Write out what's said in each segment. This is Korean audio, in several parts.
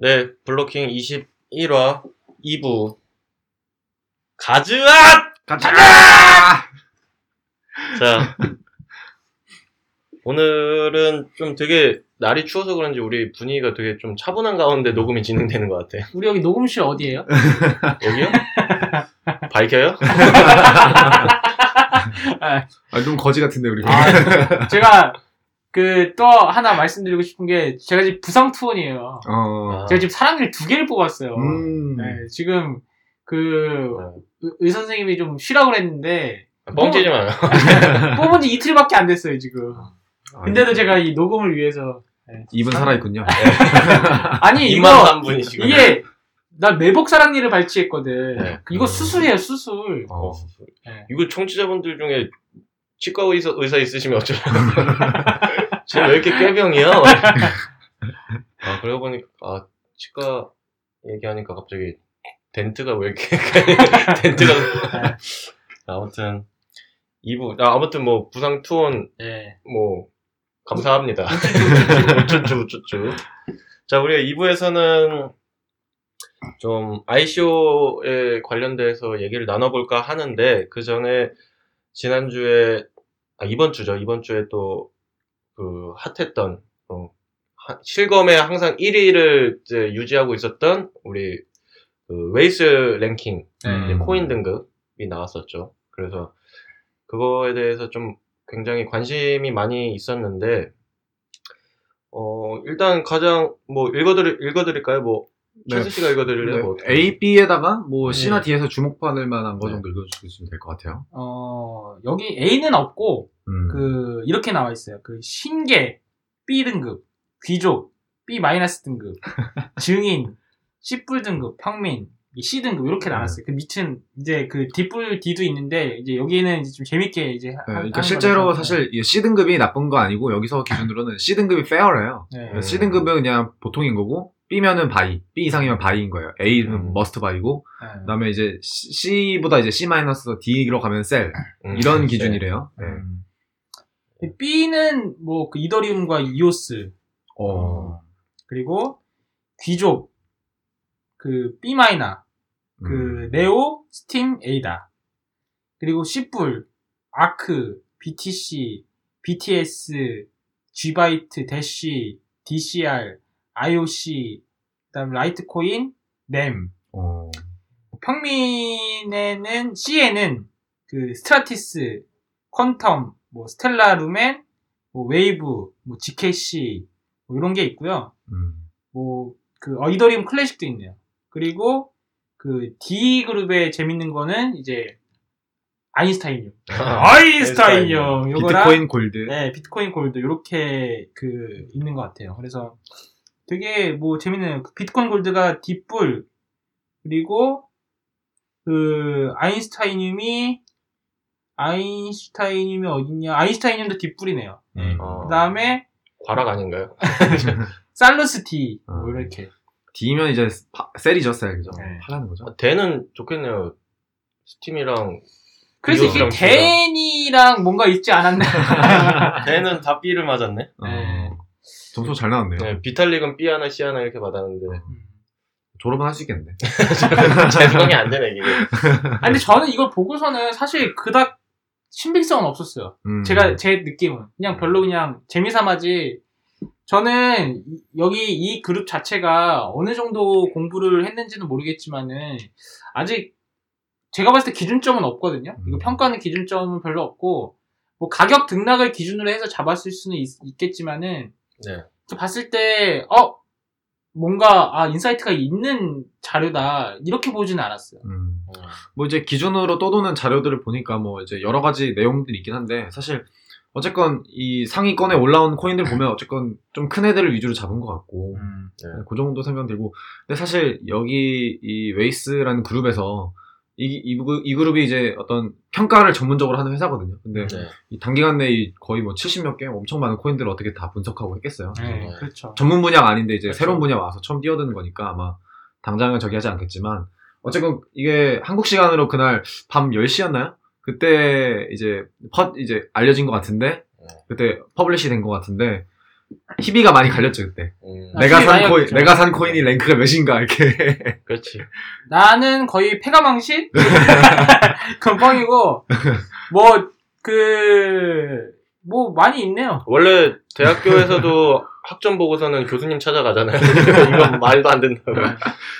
네, 블로킹 21화 2부. 가즈앗! 가자! 자. 오늘은 좀 되게 날이 추워서 그런지 우리 분위기가 되게 좀 차분한 가운데 녹음이 진행되는 것 같아. 우리 여기 녹음실 어디예요? 여기요? 밝혀요? 아, 좀 거지 같은데, 우리. 아, 제가 그 또 하나 말씀드리고 싶은 게 제가 지금 부상 투혼이에요. 어. 아. 제가 지금 사랑니를 두 개를 뽑았어요. 음. 네, 지금 그 네. 의- 의사 선생님이 좀 쉬라고 그랬는데 뻥치지 마요. 뽑은 지 이틀밖에 안 됐어요 지금. 아, 근데도 제가 이 녹음을 위해서 입은 살아있군요. 아니 이거 입만 한 분이시고. 이게 나 매복 사랑니를 발치했거든. 네. 이거 수술이에요 수술. 어. 네. 이거 청취자분들 중에 치과 의사, 의사 있으시면 어쩌려고. 쟤왜 이렇게 꾀병이야? 아, 그러고 보니까, 아, 치과 얘기하니까 갑자기 덴트가 왜 이렇게, 덴트가. 아무튼, 2부, 아, 아무튼 뭐, 부상 투혼, 네. 뭐, 감사합니다. 우쭈쭈, 우쭈쭈. 자, 우리가 2부에서는 좀 ICO에 관련돼서 얘기를 나눠볼까 하는데, 그 전에 지난주에, 아, 이번 주죠. 이번 주에 또, 그, 핫했던, 어, 하- 실검에 항상 1위를 이제 유지하고 있었던 우리, 그, Weiss 랭킹, 네. 이제 코인 등급이 나왔었죠. 그래서 그거에 대해서 좀 굉장히 관심이 많이 있었는데, 어, 일단 가장 뭐 읽어드릴, 읽어드릴까요? 뭐, 네. 최수 씨가 읽어드릴래요? 네. 뭐? A, B에다가 뭐 네. C나 D에서 주목받을 만한 거 네. 정도 읽어주시면 될 것 같아요. 어 여기 A는 없고 음. 그 이렇게 나와 있어요. 그 신계 B 등급, 귀족 B 마이너스 등급, 증인 C뿔 등급, 평민 이 C 등급 이렇게 나왔어요. 그 밑은 이제 그 D뿔 D도 있는데 이제 여기는 이제 좀 재밌게 이제 네, 하- 그러니까 실제로. 사실 이 C 등급이 나쁜 거 아니고 여기서 기준으로는 C 등급이 fair래요. 네. C 등급은 그냥 보통인 거고 B면은 buy, B 이상이면 buy인 거예요. A는 음. must buy고 네. 그다음에 이제 C- C보다 이제 C 마이너스 D로 가면 sell 음, 이런 네. 기준이래요. 네. 음. B는 뭐 그 이더리움과 이오스 어. 그리고 귀족 그 B 마이너 그 음. 네오 스팀 A다. 그리고 C뿔, 아크, BTC, BTS, G바이트, 대시, DCR, IOC, 그다음 라이트코인, 램. 어. 평민에는 C에는 그 스트라티스, 퀀텀, 뭐 스텔라 루멘, 뭐 웨이브, 뭐 GKC 뭐 이런 게 있고요. 음. 뭐, 그, 어, 이더리움 클래식도 있네요. 그리고, 그, D 그룹에 재밌는 거는, 이제, 아인슈타인용. 아, 아인슈타인용! 요거랑, 비트코인 골드. 네, 비트코인 골드, 요렇게, 그, 있는 것 같아요. 그래서, 되게, 뭐, 재밌는, 그 비트코인 골드가 뒷불, 그리고, 그, 아인슈타이늄이, 아인슈타이늄이 어딨냐? 아인슈타이늄도 뒷불이네요. 네. 음. 어, 그 다음에, 과락 아닌가요? 살루스 D, 뭐, 어. 이렇게. D면 이제 파- 셀이죠, 셀. 그죠? 네. 팔라는 거죠. 아, 대는 좋겠네요. 스팀이랑 그래서 이게 댄이랑 뭔가 있지 않았나. 대는 다 B를 맞았네. 어. 네. 점수 잘 나왔네요. 네, 비탈릭은 B 하나 C 하나 이렇게 받았는데 졸업은 할 수 있겠네. 제성이 안 되네 이게. 아, 근데 저는 이걸 보고서는 사실 그닥 신빙성은 없었어요. 음. 제가, 제 느낌은. 그냥 별로 그냥 재미삼아지. 저는 이- 여기 이 그룹 자체가 어느 정도 공부를 했는지는 모르겠지만은 아직 제가 봤을 때 기준점은 없거든요. 이거 음. 평가하는 기준점은 별로 없고 뭐 가격 등락을 기준으로 해서 잡았을 수는 있, 겠지만은 네. 봤을 때, 어, 뭔가, 아, insight가 있는 자료다. 이렇게 보지는 않았어요. 음. 뭐 이제 기준으로 떠도는 자료들을 보니까 뭐 이제 여러 가지 내용들이 있긴 한데 사실 어쨌건 이 상위권에 올라온 코인들 보면 어쨌건 좀 큰 애들을 위주로 잡은 것 같고 네. 그 정도 생각 들고 근데 사실 여기 이 Weiss라는 그룹에서 이, 이, 그- 이 그룹이 이제 어떤 평가를 전문적으로 하는 회사거든요. 근데 네. 이 단기간 내에 거의 뭐 70몇 개 엄청 많은 코인들을 어떻게 다 분석하고 했겠어요. 네, 네. 그렇죠. 전문 분야가 아닌데 이제 그렇죠. 새로운 분야 와서 처음 뛰어드는 거니까 아마 당장은 저기 하지 않겠지만 어쨌건 이게 한국 시간으로 그날 밤 10시였나요? 그때 이제 퍼 이제 알려진 것 같은데 네. 그때 publish 된 것 같은데 희비가 많이 갈렸죠 그때. 음, 아, 내가 많이 산 코인. 내가 산 코인이 랭크가 몇인가 이렇게. 그렇지. 나는 거의 폐가망신? 그건 뻥이고, 뭐, 그, 뭐, 많이 있네요. 원래 대학교에서도 학점 보고서는 교수님 찾아가잖아요. 이건 말도 안 된다고.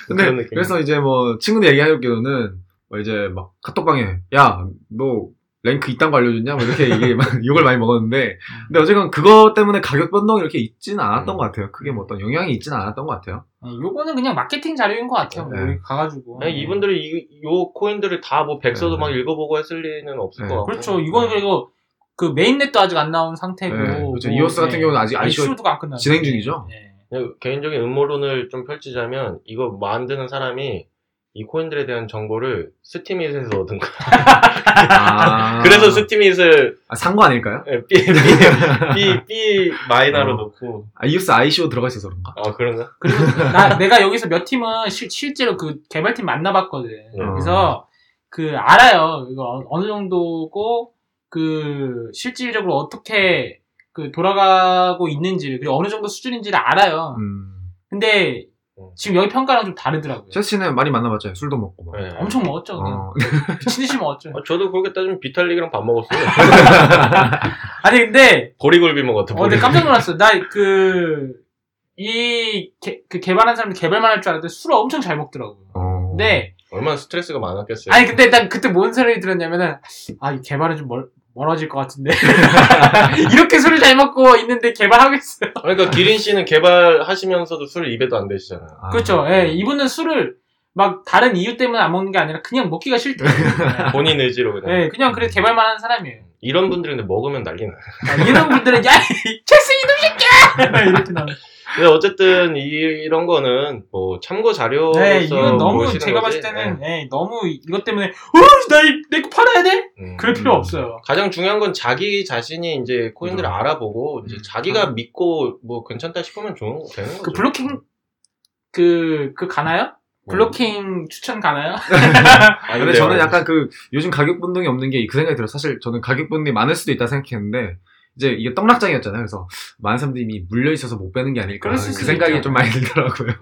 근데 그런 느낌. 그래서 이제 뭐 친구들 얘기하기로는 뭐 이제 막 카톡방에 야 너 랭크 이딴 거 알려줬냐? 뭐 이렇게 이게 막 욕을 많이 먹었는데 근데 어쨌건 그거 때문에 가격 변동이 이렇게 있지는 않았던 음. 것 같아요. 크게 뭐 어떤 영향이 있지는 않았던 것 같아요. 네, 요거는 그냥 마케팅 자료인 것 같아요. 네. 우리 가가지고. 아니, 이분들이 이, 요 코인들을 다 뭐 백서도 네. 막 읽어보고 했을 리는 없을 네. 것 같고. 그렇죠. 이거는 그리고 그 메인넷도 아직 안 나온 상태고. 네, 그렇죠. 뭐, 이오스 같은 경우는 아직 ICO ICO도가 안 끝났어요. 진행 중이죠? 네. 개인적인 음모론을 좀 펼치자면 이거 만드는 사람이 이 코인들에 대한 정보를 스티밋에서 얻은 거야. 아, 그래서 스티밋을 아, 산거 아닐까요? 예, B, B, B, B 마이너로 어. 놓고. 아, 이오스 ICO 들어가 있어서 그런가? 아, 그런가? 그리고 나, 내가 여기서 몇 팀은 실, 실제로 그 개발팀 만나봤거든. 네. 그래서 그 알아요. 이거 어- 어느 정도고 그 실질적으로 어떻게 그 돌아가고 있는지를 그리고 어느 정도 수준인지를 알아요. 음. 근데 음. 지금 여기 평가랑 좀 다르더라고요. 제스 씨는 많이 만나봤잖아요. 술도 먹고 막. 네. 엄청 먹었죠. 그냥. 어. 미친 듯이 먹었죠. 아, 저도 그렇게 따지면 비탈릭이랑 밥 먹었어요. 아니 근데 보리굴비 먹었다. 어, 근데. 깜짝 놀랐어. 나 그, 이, 개, 그 개발한 사람들 개발만 할 줄 알았는데 술을 엄청 잘 먹더라고요. 어. 근데, 얼마나 스트레스가 많았겠어요. 아니, 근데 난 그때 뭔 소리 들었냐면은, 아, 이 개발은 좀 멀, 멀어질 것 같은데. 이렇게 술을 잘 먹고 있는데 개발하겠어요. 그러니까 기린 씨는 개발하시면서도 술 입에도 안 대시잖아요. 아. 그렇죠. 예, 이분은 술을 막 다른 이유 때문에 안 먹는 게 아니라 그냥 먹기가 싫대요. 본인 의지로 그냥. 예, 그냥 그래 개발만 하는 사람이에요. 이런 근데 먹으면 난리 나. 아, 이런 분들은, 야, 이 잭슨 이놈 새끼야! 이렇게 나와요. 근데 어쨌든 이, 이런 거는 뭐 참고 자료로서 네, 이건 너무 제가 거지. 봤을 때는 네. 예, 너무 이것 때문에 어, 나내거 팔아야 돼? 음. 그럴 필요 음. 없어요. 가장 중요한 건 자기 자신이 이제 코인들을 음. 알아보고 이제 음. 자기가 믿고 뭐 괜찮다 싶으면 좋은 되는 거죠. 그 블로킹 그그 가나요? 뭐. 블로킹 추천 가나요? 아, 근데 저는 약간 그 요즘 가격 변동이 없는 게 그 생각이 들어요. 사실 저는 가격 변동이 많을 수도 있다 생각했는데 이제 이게 떡락장이었잖아요. 그래서 많은 사람들이 이미 물려 있어서 못 빼는 게 아닐까. 그럴 그 수도 생각이 있죠. 좀 많이 들더라고요.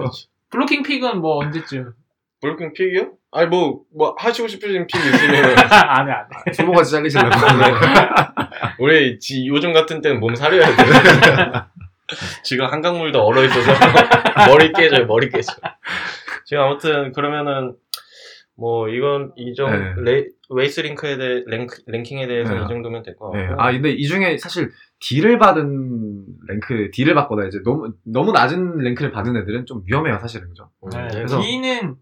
블로킹 pick은 뭐 언제쯤? 블로킹 pick이요? 아니 뭐 뭐 하시고 싶으신 pick 있으면 안해 안해. 손모가지 잘리시려고. 우리 지, 요즘 같은 때는 몸 사려야 돼. 지금 한강물도 얼어 있어서 머리 깨져요, 머리 깨져. 지금 아무튼 그러면은 뭐 이건 이정 네. 레, Weiss 랭크에 대해 랭크, 랭킹에 대해서 네. 이 정도면 될 것 같고. 네. 아 근데 이 중에 사실 D를 받은 랭크 D를 받거나 이제 너무 너무 낮은 랭크를 받은 애들은 좀 위험해요 사실은 그죠. 음, 네. 네. 그래서- D는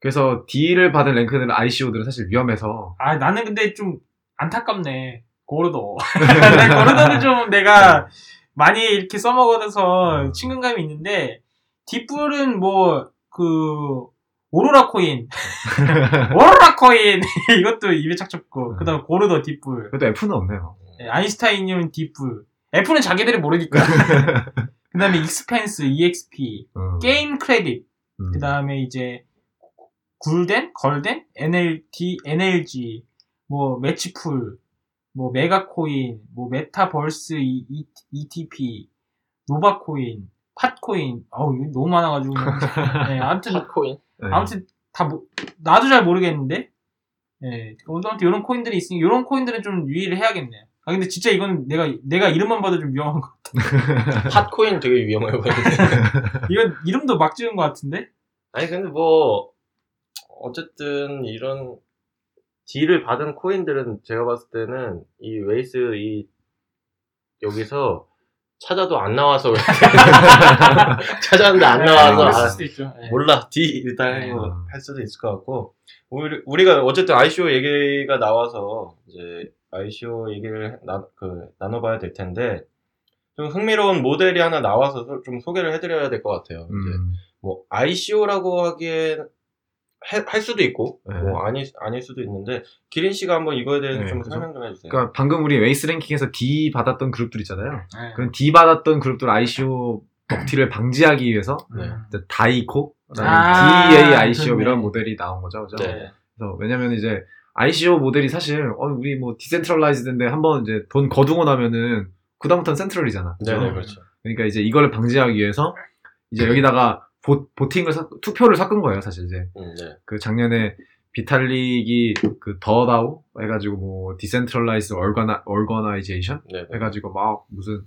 그래서 딜을 받은 랭크들은 ICO들은 사실 위험해서 아 나는 근데 좀 안타깝네. 고르도. 내 고르도는 좀 내가 많이 이렇게 써먹어서 친근감이 있는데 뒷불은 뭐그 오로라 코인, 오로라 코인 이것도 입에 착 쳤고 그 다음 에 고르도 뒷불, 그래도 F는 없네요. 네, 아인슈타인이면 뒷불. F는 자기들이 모르니까. 그 다음에 익스펜스, EXP, 음. 게임 크레딧, 음. 그 다음에 이제 굴덴, 걸덴, NLT, NLG, 뭐 매치풀, 뭐 메가코인, 뭐 Metaverse E- E- ETP, 노바코인, 팟코인, 어우 이거 너무 많아가지고 네, 아무튼 코인. 네. 아무튼 다 모- 나도 잘 모르겠는데 예 아무튼 이런 코인들이 있으니 이런 코인들은 좀 유의를 해야겠네. 아 근데 진짜 이건 내가 내가 이름만 봐도 좀 위험한 거. 팟코인 되게 위험해 보이는데. 이건 이름도 막 지은 것 같은데. 아니 근데 뭐 어쨌든 이런 D를 받은 코인들은 제가 봤을 때는 이 Weiss 이 여기서 찾아도 안 나와서 찾았는데 안 네, 나와서 아, 수도 있죠. 예. 몰라 D 일단 네. 뭐할 수도 있을 것 같고 우리, 우리가 어쨌든 ICO 얘기가 나와서 이제 ICO 얘기를 나, 그, 나눠봐야 될 텐데 좀 흥미로운 모델이 하나 나와서 소- 좀 소개를 해드려야 될 것 같아요. 이제 음. 뭐 ICO라고 하기엔 해- 할 수도 있고 네. 뭐 아니 아닐 수도 있는데 기린 씨가 한번 이거에 대해서 네, 좀 그죠. 설명 좀 해주세요. 그러니까 방금 우리 Weiss 랭킹에서 D 받았던 그룹들 있잖아요. 예. 그런 D 받았던 그룹들 ICO 먹튀를 방지하기 위해서 네. 음. 이제 DAICO, 아, DA ICO. 이런 모델이 나온 거죠. 그죠? 네. 그래서 왜냐면 이제 ICO 모델이 사실 어, 우리 뭐 decentralized인데 한번 이제 돈 거두고 나면은 그다음부터는 central이잖아. 그죠? 네네 그렇죠. 그러니까 이제 이거를 방지하기 위해서 이제 여기다가 보, voting을 사- 투표를 섞은 거예요, 사실 이제. 음, 네. 그 작년에 비탈릭이 그 The DAO 해가지고 뭐 decentralize orga- organization 네. 해가지고 막 무슨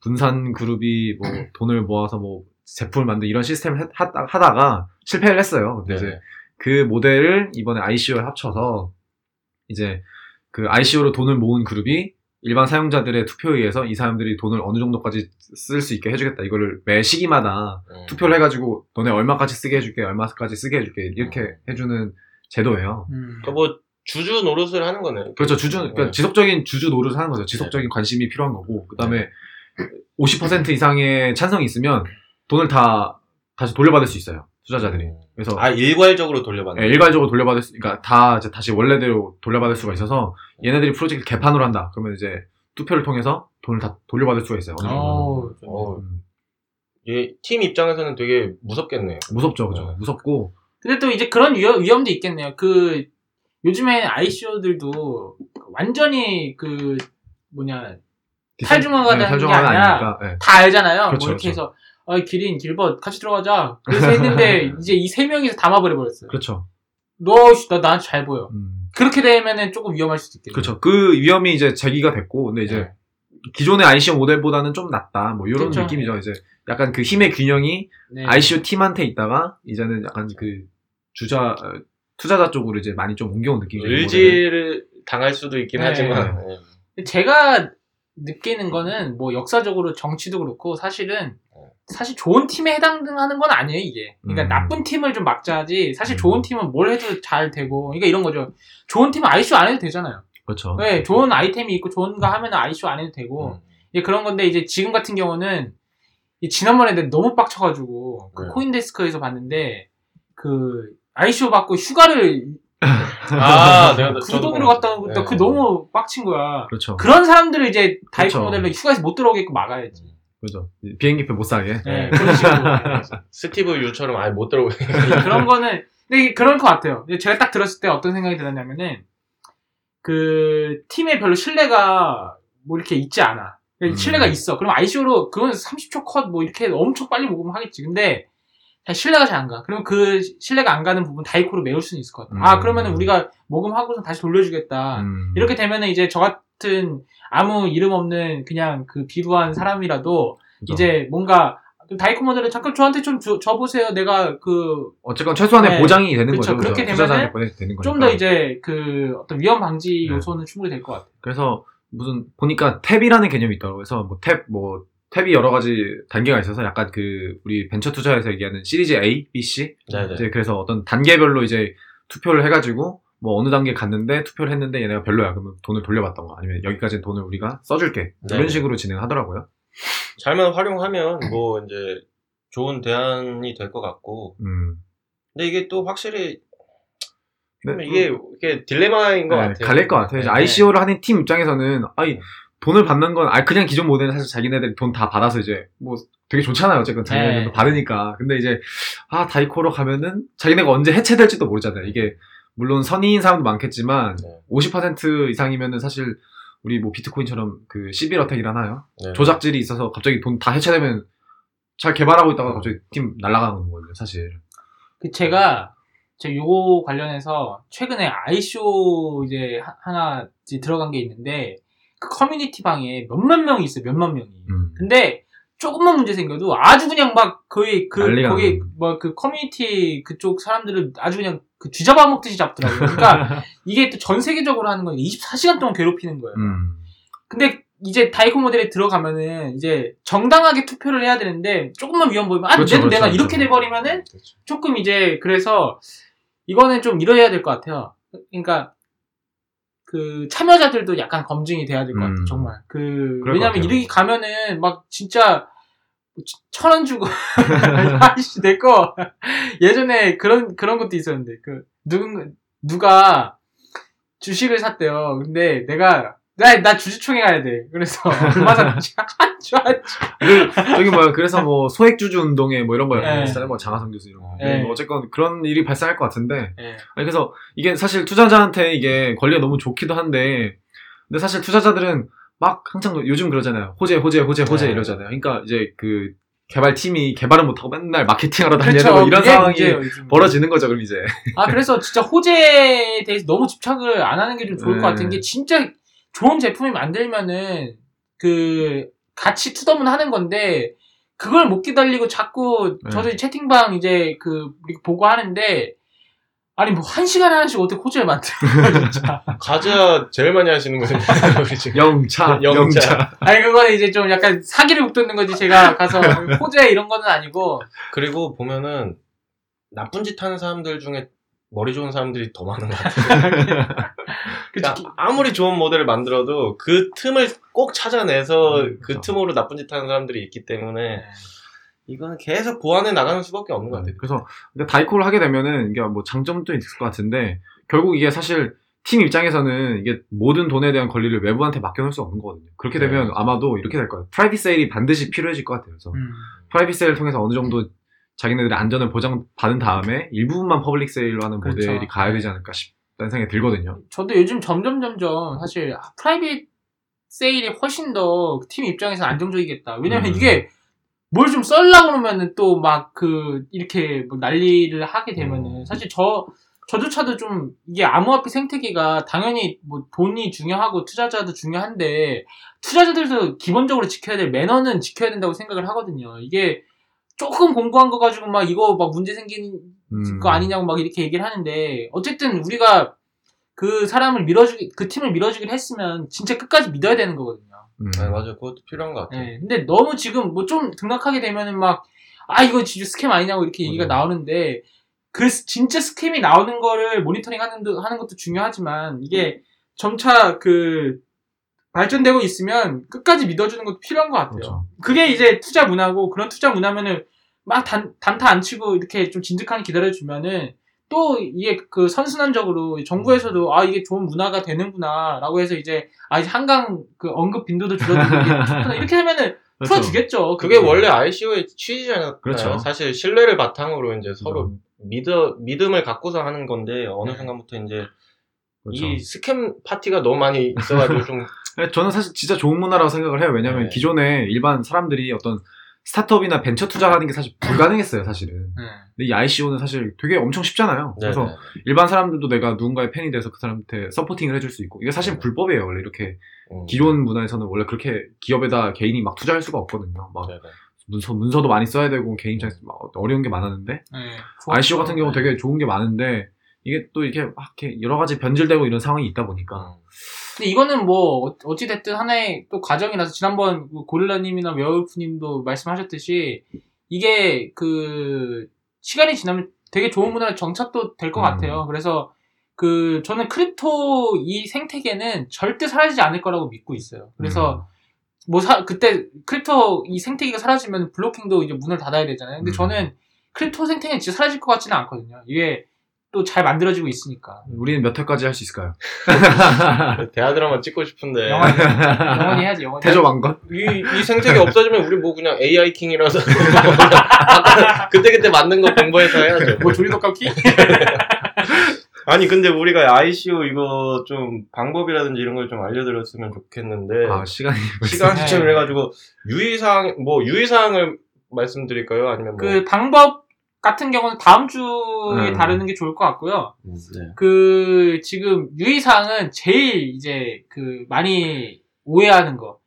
분산 그룹이 뭐 돈을 모아서 뭐 제품을 만든 이런 시스템을 했- 하다, 하다가 실패를 했어요. 근데 네. 이제 그 모델을 이번에 ICO에 합쳐서 이제 그 ICO로 돈을 모은 그룹이 일반 사용자들의 투표에 의해서 이 사람들이 돈을 어느 정도까지 쓸 수 있게 해주겠다. 이거를 매 시기마다 음. 투표를 해가지고 너네 얼마까지 쓰게 해줄게, 얼마까지 쓰게 해줄게 이렇게 해주는 제도예요. 음. 그러니까 뭐 주주 노릇을 하는 거네요. 그렇죠. 주주, 그러니까 네. 지속적인 주주 노릇을 하는 거죠. 지속적인 관심이 필요한 거고, 그 다음에 50% 이상의 찬성이 있으면 돈을 다 다시 돌려받을 수 있어요. 투자자들이. 그래서 아 일괄적으로 돌려받는. 예, 일괄적으로 돌려받을 수, 그러니까 다 이제 다시 원래대로 돌려받을 수가 있어서 얘네들이 프로젝트 개판으로 한다. 그러면 이제 투표를 통해서 돈을 다 돌려받을 수가 있어요. 어느 정도. 좀- 어, 음, 이팀 입장에서는 되게 무섭겠네요. 무섭죠, 그죠? 네. 무섭고, 근데 또 이제 그런 위험, 위험도 있겠네요. 그 요즘에 ICO들도 완전히 그 뭐냐 탈중화가 되는 게 탈중화가 아니라 아니니까. 예. 다 알잖아요. 그렇죠, 뭐 이렇게 그렇죠. 해서 어, 기린, 길벗 같이 들어가자. 그래서 했는데 이제 이 세 명이서 다 마버려 버렸어요. 그렇죠. 너, 나한테 잘 보여. 음, 그렇게 되면은 조금 위험할 수도 있겠네요. 그렇죠. 그 위험이 이제 제기가 됐고, 근데 이제 네. 기존의 ICO 모델보다는 좀 낫다. 뭐 이런 그쵸. 느낌이죠. 이제 약간 그 힘의 균형이 네. ICO 팀한테 있다가 이제는 약간 그 주자 어, 투자자 쪽으로 이제 많이 좀 옮겨온 느낌이죠. 의지를 당할 수도 있긴 네. 하지만 예. 제가 느끼는 거는 뭐 역사적으로 정치도 그렇고 사실은 사실 좋은 팀에 해당하는 건 아니에요 이게. 그러니까 음. 나쁜 팀을 좀 막자지. 사실 음. 좋은 팀은 뭘 해도 잘 되고. 그러니까 이런 거죠. 좋은 팀은 ICO 안 해도 되잖아요. 그렇죠. 네, 좋은 아이템이 있고 좋은 거 하면 ICO 안 해도 되고. 음. 이제 그런 건데 이제 지금 같은 경우는 이 지난번에 내가 너무 빡쳐가지고 그 네. 코인데스크에서 봤는데 그 ICO 받고 휴가를 아, 내가 봤어요. 갔다 오니까 네. 그 너무 빡친 거야. 그렇죠. 그런 사람들을 이제 다이코 그렇죠. 모델로 휴가에서 못 들어오게끔 막아야지. 그렇죠. 비행기표 못 사게. 네, 네. 그런 식으로. 스티브 유처럼 아예 못 들어오게. 그런 거는 근데 그럴 것 같아요. 제가 딱 들었을 때 어떤 생각이 들었냐면은 그 팀에 별로 신뢰가 뭐 이렇게 있지 않아. 음. 신뢰가 있어. 그럼 ICO로 그건 30초 컷 뭐 이렇게 엄청 빨리 먹으면 하겠지. 근데 잘 신뢰가 잘 안 가. 그럼 그 신뢰가 안 가는 부분 다이코로 메울 수는 있을 것 같아. 아 음. 그러면은 우리가 모금하고서 다시 돌려주겠다. 음. 이렇게 되면은 이제 저 같은 아무 이름 없는 그냥 그 비루한 사람이라도 그죠. 이제 뭔가 다이코 모델을 잠깐 저한테 좀 줘, 줘보세요. 내가 그 어쨌건 최소한의 네. 보장이 되는 그쵸. 거죠. 그렇게 그죠? 투자자한테 되면은 보내- 되는 거니까. 좀 더 이제 그 어떤 위험 방지 네. 요소는 충분히 될 것 같아요. 그래서 무슨 보니까 탭이라는 개념이 있더라고요. 그래서 뭐 탭, 뭐 탭이 여러 가지 단계가 있어서 약간 그 우리 벤처 투자에서 얘기하는 시리즈 A, B, C 네네. 이제 그래서 어떤 단계별로 이제 투표를 해가지고 뭐 어느 단계 갔는데 투표를 했는데 얘네가 별로야 그러면 돈을 돌려받던가 아니면 여기까지는 돈을 우리가 써줄게 이런 네. 식으로 진행하더라고요. 잘만 활용하면 뭐 이제 좋은 대안이 될 것 같고. 음. 근데 이게 또 확실히 네, 이게 이게 딜레마인 것 네, 같아요. 갈릴 것 같아요. 네. ICO를 하는 팀 입장에서는 아니 네. 돈을 받는 건 아 그냥 기존 모델은 사실 자기네들이 돈 다 받아서 이제 뭐 되게 좋잖아요. 어쨌건 자기네들도 네. 받으니까. 근데 이제 아 다이코로 가면은 자기네가 언제 해체될지도 모르잖아요. 이게 물론 선의인 사람도 많겠지만 네. 50% 이상이면은 사실 우리 뭐 비트코인처럼 그 Sybil attack이라나요? 네. 조작질이 있어서 갑자기 돈 다 해체되면 잘 개발하고 있다가 갑자기 팀 날아가는 거거든요, 사실. 그 제가 제 요거 관련해서 최근에 ICO 이제 하- 하나 이제 들어간 게 있는데 그 커뮤니티 방에 몇만 명이 있어요. 몇만 명이. 음. 근데 조금만 문제 생겨도 아주 그냥 막 거의 그 난리가 거기 나는. 뭐그 커뮤니티 그쪽 사람들을 아주 그냥 그 쥐잡아 먹듯이 잡더라고요. 그러니까 이게 또 전 세계적으로 하는 거니까 24시간 동안 괴롭히는 거예요. 음. 근데 이제 다이코 모델에 들어가면은 이제 정당하게 투표를 해야 되는데 조금만 위험 보이면 아 그렇죠, 내가, 그렇죠, 내가 이렇게 그렇죠. 돼 버리면은 그렇죠. 조금 이제 그래서 이거는 좀 이뤄야 될 것 같아요. 그러니까 그 참여자들도 약간 검증이 돼야 될 것 같아요. 음. 정말 그 왜냐면 같아요. 이렇게 가면은 막 진짜 천 원 주고 아이씨 내거 예전에 그런 그런 것도 있었는데 그 누군 누가 주식을 샀대요. 근데 내가 나, 나 주주총회 가야 돼. 그래서 얼마 샀지? 한주 저기 뭐야 그래서 뭐 소액주주 운동회 뭐 이런 거 네. 뭐 장하성 교수 이런 거 네. 뭐 어쨌건 그런 일이 발생할 것 같은데 예. 아니, 그래서 이게 사실 투자자한테 이게 권리가 너무 좋기도 한데 근데 사실 투자자들은 막 항상 요즘 그러잖아요. 호재, 호재, 호재, 호재 네. 이러잖아요. 그러니까 이제 그 개발팀이 개발은 못하고 맨날 마케팅하러 다녀야. 되고 이런 그게 상황이. 벌어지는 거죠, 그럼 이제. 아 그래서 진짜 호재에 대해서 너무 집착을 안 하는 게 좀 좋을 네. 것 같은 게 진짜 좋은 제품이 만들면은 그 같이 투더문 하는 건데 그걸 못 기다리고 자꾸 네. 저도 채팅방 이제 그 보고 하는데 아니 뭐 한 시간에 하나씩 어떻게 호재를 만들어요 진짜 가자 제일 많이 하시는 거죠. 우리 지금. 영차, 영차. 영차. 아니 그거는 이제 좀 약간 사기를 북돋는 거지 제가 가서 호재 이런 거는 아니고 그리고 보면은 나쁜 짓 하는 사람들 중에 머리 좋은 사람들이 더 많은 것 같아요. 그러니까 아무리 좋은 모델을 만들어도 그 틈을 꼭 찾아내서 음, 그 그렇죠. 틈으로 나쁜 짓 하는 사람들이 있기 때문에 이거는 계속 보완해 나가는 수밖에 없는 것 같아요. 그래서 DAICO를 하게 되면은 이게 뭐 장점도 있을 것 같은데 결국 이게 사실 팀 입장에서는 이게 모든 돈에 대한 권리를 외부한테 맡겨놓을 수 없는 거거든요. 그렇게 되면 네. 아마도 이렇게 될 거예요. private sale이 반드시 필요해질 것 같아요. 그래서 음. private sale을 통해서 어느 정도 자기네들의 안전을 보장받은 다음에 일부분만 public sale로 하는 그렇죠. 모델이 가야 되지 않을까 싶 다는 생각이 들거든요. 저도 요즘 점점 점점 사실 private sale이 훨씬 더 팀 입장에서 안정적이겠다. 왜냐면 음. 이게 뭘 좀 썰라 그러면은 또 막 그 이렇게 뭐 난리를 하게 되면은 음. 사실 저 저조차도 좀 이게 암호화폐 생태계가 당연히 뭐 돈이 중요하고 투자자도 중요한데 투자자들도 기본적으로 지켜야 될 매너는 지켜야 된다고 생각을 하거든요. 이게 조금 공부한 거 가지고 막 이거 막 문제 생기는 음. 거 아니냐고 막 이렇게 얘기를 하는데 어쨌든 우리가 그 사람을 밀어주기 그 팀을 밀어주기로 했으면 진짜 끝까지 믿어야 되는 거거든요. 음. 네, 맞아요. 그것도 필요한 것 같아요. 네, 근데 너무 지금 뭐 좀 등락하게 되면은 막 아 이거 진짜 scam 아니냐고 이렇게 얘기가 음. 나오는데 그 스- 진짜 scam이 나오는 거를 모니터링 하는, 도- 하는 것도 중요하지만 이게 점차 그 발전되고 있으면 끝까지 믿어주는 것도 필요한 것 같아요. 그렇죠. 그게 이제 투자 문화고 그런 투자 문화면은 막 단, 단타 안 치고 이렇게 좀 진득하게 기다려주면은 또 이게 그 선순환적으로 정부에서도 아 이게 좋은 문화가 되는구나라고 해서 이제 아 이제 한강 그 언급 빈도도 줄어들고 이렇게 하면은 그렇죠. 풀어주겠죠. 그게 원래 ICO의 취지잖아요. 그렇죠. 사실 신뢰를 바탕으로 이제 서로 믿어, 믿음을 갖고서 하는 건데 어느 네. 순간부터 이제 그렇죠. 이 scam 파티가 너무 많이 있어가지고 좀 네, 저는 사실 진짜 좋은 문화라고 생각을 해요. 왜냐하면 네. 기존에 일반 사람들이 어떤 스타트업이나 벤처 투자하는 게 사실 불가능했어요, 사실은. 네. 근데 이 ICO는 사실 되게 엄청 쉽잖아요. 네, 그래서 네. 일반 사람들도 내가 누군가의 팬이 돼서 그 사람한테 supporting을 해줄 수 있고 이게 사실 네. 불법이에요. 원래 이렇게 음. 기존 문화에서는 원래 그렇게 기업에다 개인이 막 투자할 수가 없거든요. 막 네, 네. 문서 문서도 많이 써야 되고 개인 입장에서 막 어려운 게 많았는데 네. ICO 같은 경우 네. 되게 좋은 게 많은데 이게 또 이렇게 막 이렇게 여러 가지 변질되고 이런 상황이 있다 보니까 음. 근데 이거는 뭐 어찌 됐든 하나의 또 과정이라서 지난번 그 고릴라님이나 웨어울프님도 말씀하셨듯이 이게 그 시간이 지나면 되게 좋은 문화로 정착도 될것 음. 같아요. 그래서 그 저는 crypto 이 생태계는 절대 사라지지 않을 거라고 믿고 있어요. 그래서 뭐 사, 그때 crypto 이 생태계가 사라지면 블로킹도 이제 문을 닫아야 되잖아요. 근데 음. 저는 crypto 생태계는 진짜 사라질 것 같지는 않거든요. 이게 또 잘 만들어지고 있으니까. 우리는 몇 회까지 할 수 있을까요? 대하 드라마 찍고 싶은데 영원히, 영원히 해야지, 영원히. 태조 왕건? 이, 이 생태계 없어지면 우리 뭐 그냥 AI 킹이라서 그때그때 맞는 거 공부해서 해야죠. 뭐 조리도 깎기? 아니 근데 우리가 ICO 이거 좀 방법이라든지 이런 걸 좀 알려드렸으면 좋겠는데 아 시간이 시간 네. 시점을 해가지고 유의사항 뭐 유의사항을 말씀드릴까요? 아니면 뭐 그 방법 같은 경우는 다음 주에 음. 다루는 게 좋을 것 같고요. 네. 그 지금 유의사항은 제일 이제 그 많이 오해하는 거.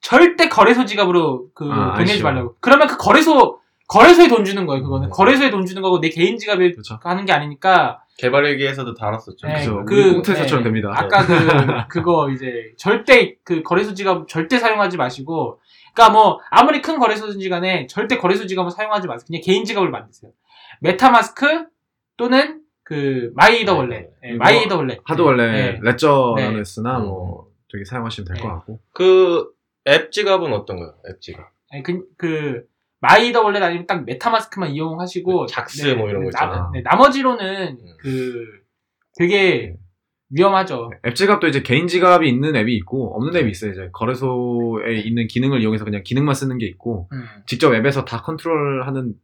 절대 거래소 지갑으로 그 아, 돈 내지 아시죠. 말라고. 그러면 그 거래소 거래소에 돈 주는 거예요. 그거는 네. 거래소에 돈 주는 거고 내 개인 지갑에 그렇죠. 하는 게 아니니까. 개발일기에서도 다뤘었죠. 네, 그죠. 그- 우리 꽁트에서처럼 네. 됩니다. 아까 그 그거 이제 절대 그 거래소 지갑 절대 사용하지 마시고. 그러니까 뭐 아무리 큰 거래소든지 간에 절대 거래소 지갑을 사용하지 마세요. 그냥 개인 지갑을 만드세요. MetaMask 또는 그 MyEtherWallet. 네, 그리고 MyEtherWallet. 하도 원래 네. 레저 네. Nano S나 음. 뭐 되게 사용하시면 될것 네. 같고 그 앱 지갑은 어떤가요? 앱 지갑. 아니, 그, 그, MyEtherWallet 아니면 딱 MetaMask만 이용하시고. 작스 뭐 이런 거 나, 있잖아. 네, 나머지로는 음. 그, 되게 위험하죠. 앱 지갑도 이제 개인 지갑이 있는 앱이 있고 없는 앱이 있어요. 이제 거래소에 있는 기능을 이용해서 그냥 기능만 쓰는 게 있고 음. 직접 앱에서 다 컨트롤하는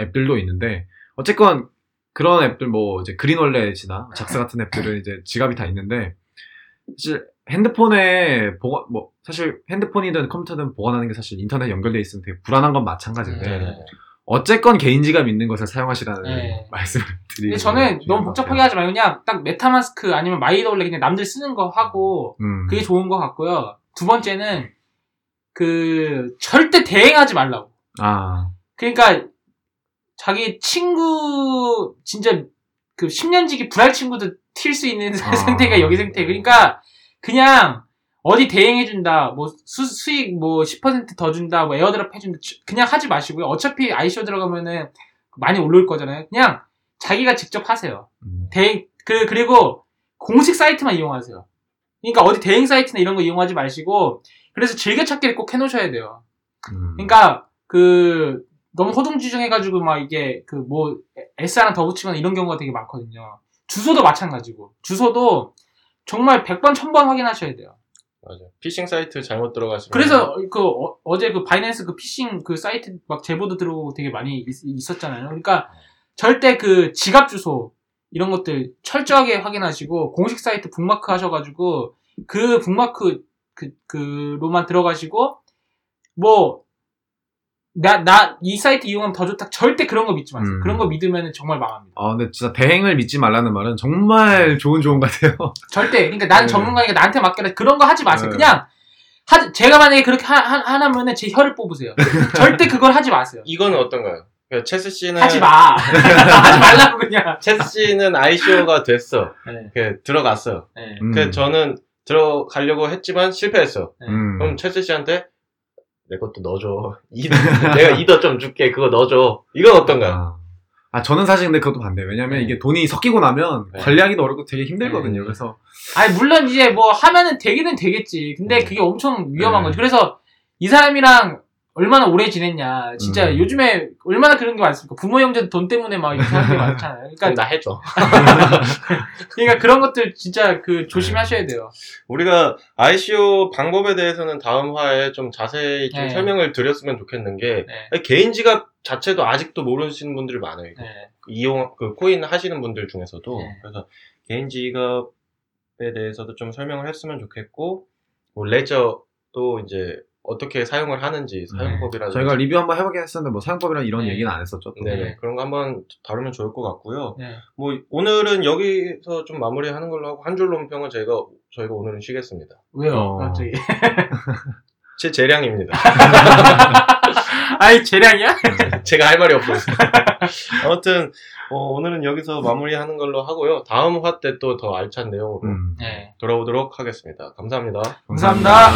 앱들도 있는데 어쨌건 그런 앱들 뭐 이제 그린월렛이나 작스 같은 앱들은 이제 지갑이 다 있는데 사실 핸드폰에 보관 뭐 사실 핸드폰이든 컴퓨터든 보관하는 게 사실 인터넷 연결돼 있으면 되게 불안한 건 마찬가지인데 네. 어쨌건 개인지갑 있는 것을 사용하시라는 네. 말씀을 드리고 저는 너무 것 복잡하게. 하지 말고 그냥 딱 MetaMask 아니면 MyEtherWallet 그냥 남들 쓰는 거 하고 음. 그게 좋은 것 같고요. 두 번째는 그 절대 대행하지 말라고. 아 그러니까 자기 친구 진짜 그 10년지기 불알 친구도 튈 수 있는 아. 상태가 여기 상태. 그러니까 그냥 어디 대행해 준다, 뭐 수, 수익 뭐 10%더 준다, 뭐 airdrop 해 준다, 그냥 하지 마시고요. 어차피 ICO 들어가면은 많이 올라올 거잖아요. 그냥 자기가 직접 하세요. 음. 대행 그 그리고 공식 사이트만 이용하세요. 그러니까 어디 대행 사이트나 이런 거 이용하지 마시고 그래서 즐겨찾기를 꼭 해놓으셔야 돼요. 음. 그러니까 그 너무 허둥지중해가지고 막 이게 그 뭐 S 하나 더 붙이거나 이런 경우가 되게 많거든요. 주소도 마찬가지고 주소도 정말 100번 1000번 확인하셔야 돼요. 맞아. 피싱 사이트 잘못 들어가시면 그래서 그 어, 제그 Binance 그 피싱 그 사이트 막 제보도 들어오고 되게 많이 있, 었잖아요 그러니까 절대 그 지갑 주소 이런 것들 철저하게 확인하시고 공식 사이트 북마크 하셔가지고 그 북마크 그 그로만 들어가시고 뭐 나 나 이 사이트 이용하면 더 좋다 절대 그런 거 믿지 마세요. 음. 그런 거 믿으면 정말 망합니다. 아 근데 진짜 대행을 믿지 말라는 말은 정말 좋은 조언 같아요. 절대 그러니까 난 네. 전문가니까 나한테 맡겨라 그런 거 하지 마세요. 네. 그냥 하, 제가 만약에 그렇게 하, 하, 하나면은 제 혀를 뽑으세요. 절대 그걸 하지 마세요. 이거는 어떤가요? 그러니까 체스 씨는 하지 마. 하지 말라고 그냥. 체스 씨는 아이쇼가 됐어. 네. 그 들어갔어. 네. 음. 그 저는 들어가려고 했지만 실패했어. 네. 음. 그럼 체스 씨한테 내 것도 넣어줘. 내가 이더 좀 줄게. 그거 넣어줘. 이건 어떤가요? 아. 아, 저는 사실 근데 그것도 반대예요. 왜냐면 네. 이게 돈이 섞이고 나면 네. 관리하기도 어렵고 되게 힘들거든요. 음. 그래서 아니 물론 이제 뭐 하면은 되기는 되겠지. 근데 네. 그게 엄청 위험한 네. 거지. 그래서 이 사람이랑 얼마나 오래 지냈냐. 진짜 음. 요즘에 얼마나 그런 게 많습니까? 부모 형제도 돈 때문에 막 이렇게 하는 게 많잖아요. 그러니까 나 해줘. 그러니까 그런 것들 진짜 그 조심하셔야 돼요. 우리가 ICO 방법에 대해서는 다음 화에 좀 자세히 좀 네. 설명을 드렸으면 좋겠는 게 네. 개인 지갑 자체도 아직도 모르시는 분들이 많아요. 이거. 네. 이용 그 코인 하시는 분들 중에서도 네. 그래서 개인 지갑에 대해서도 좀 설명을 했으면 좋겠고 뭐 레저도 이제 어떻게 사용을 하는지 사용법이라든지 저희가 리뷰 한번 해보긴 했었는데 뭐 사용법이랑 이런 네. 얘기는 안 했었죠. 또. 네네 네. 그런 거 한번 다루면 좋을 것 같고요. 네. 뭐 오늘은 여기서 좀 마무리하는 걸로 하고 한 줄 논평은 저희가 저희가 오늘은 쉬겠습니다. 왜요? 어. 갑자기. 제 재량입니다. 아이 재량이야? 제가 할 말이 없어요. 아무튼 어, 오늘은 여기서 마무리하는 걸로 하고요. 다음 화 때 또 더 알찬 내용으로 음. 네. 돌아오도록 하겠습니다. 감사합니다. 감사합니다.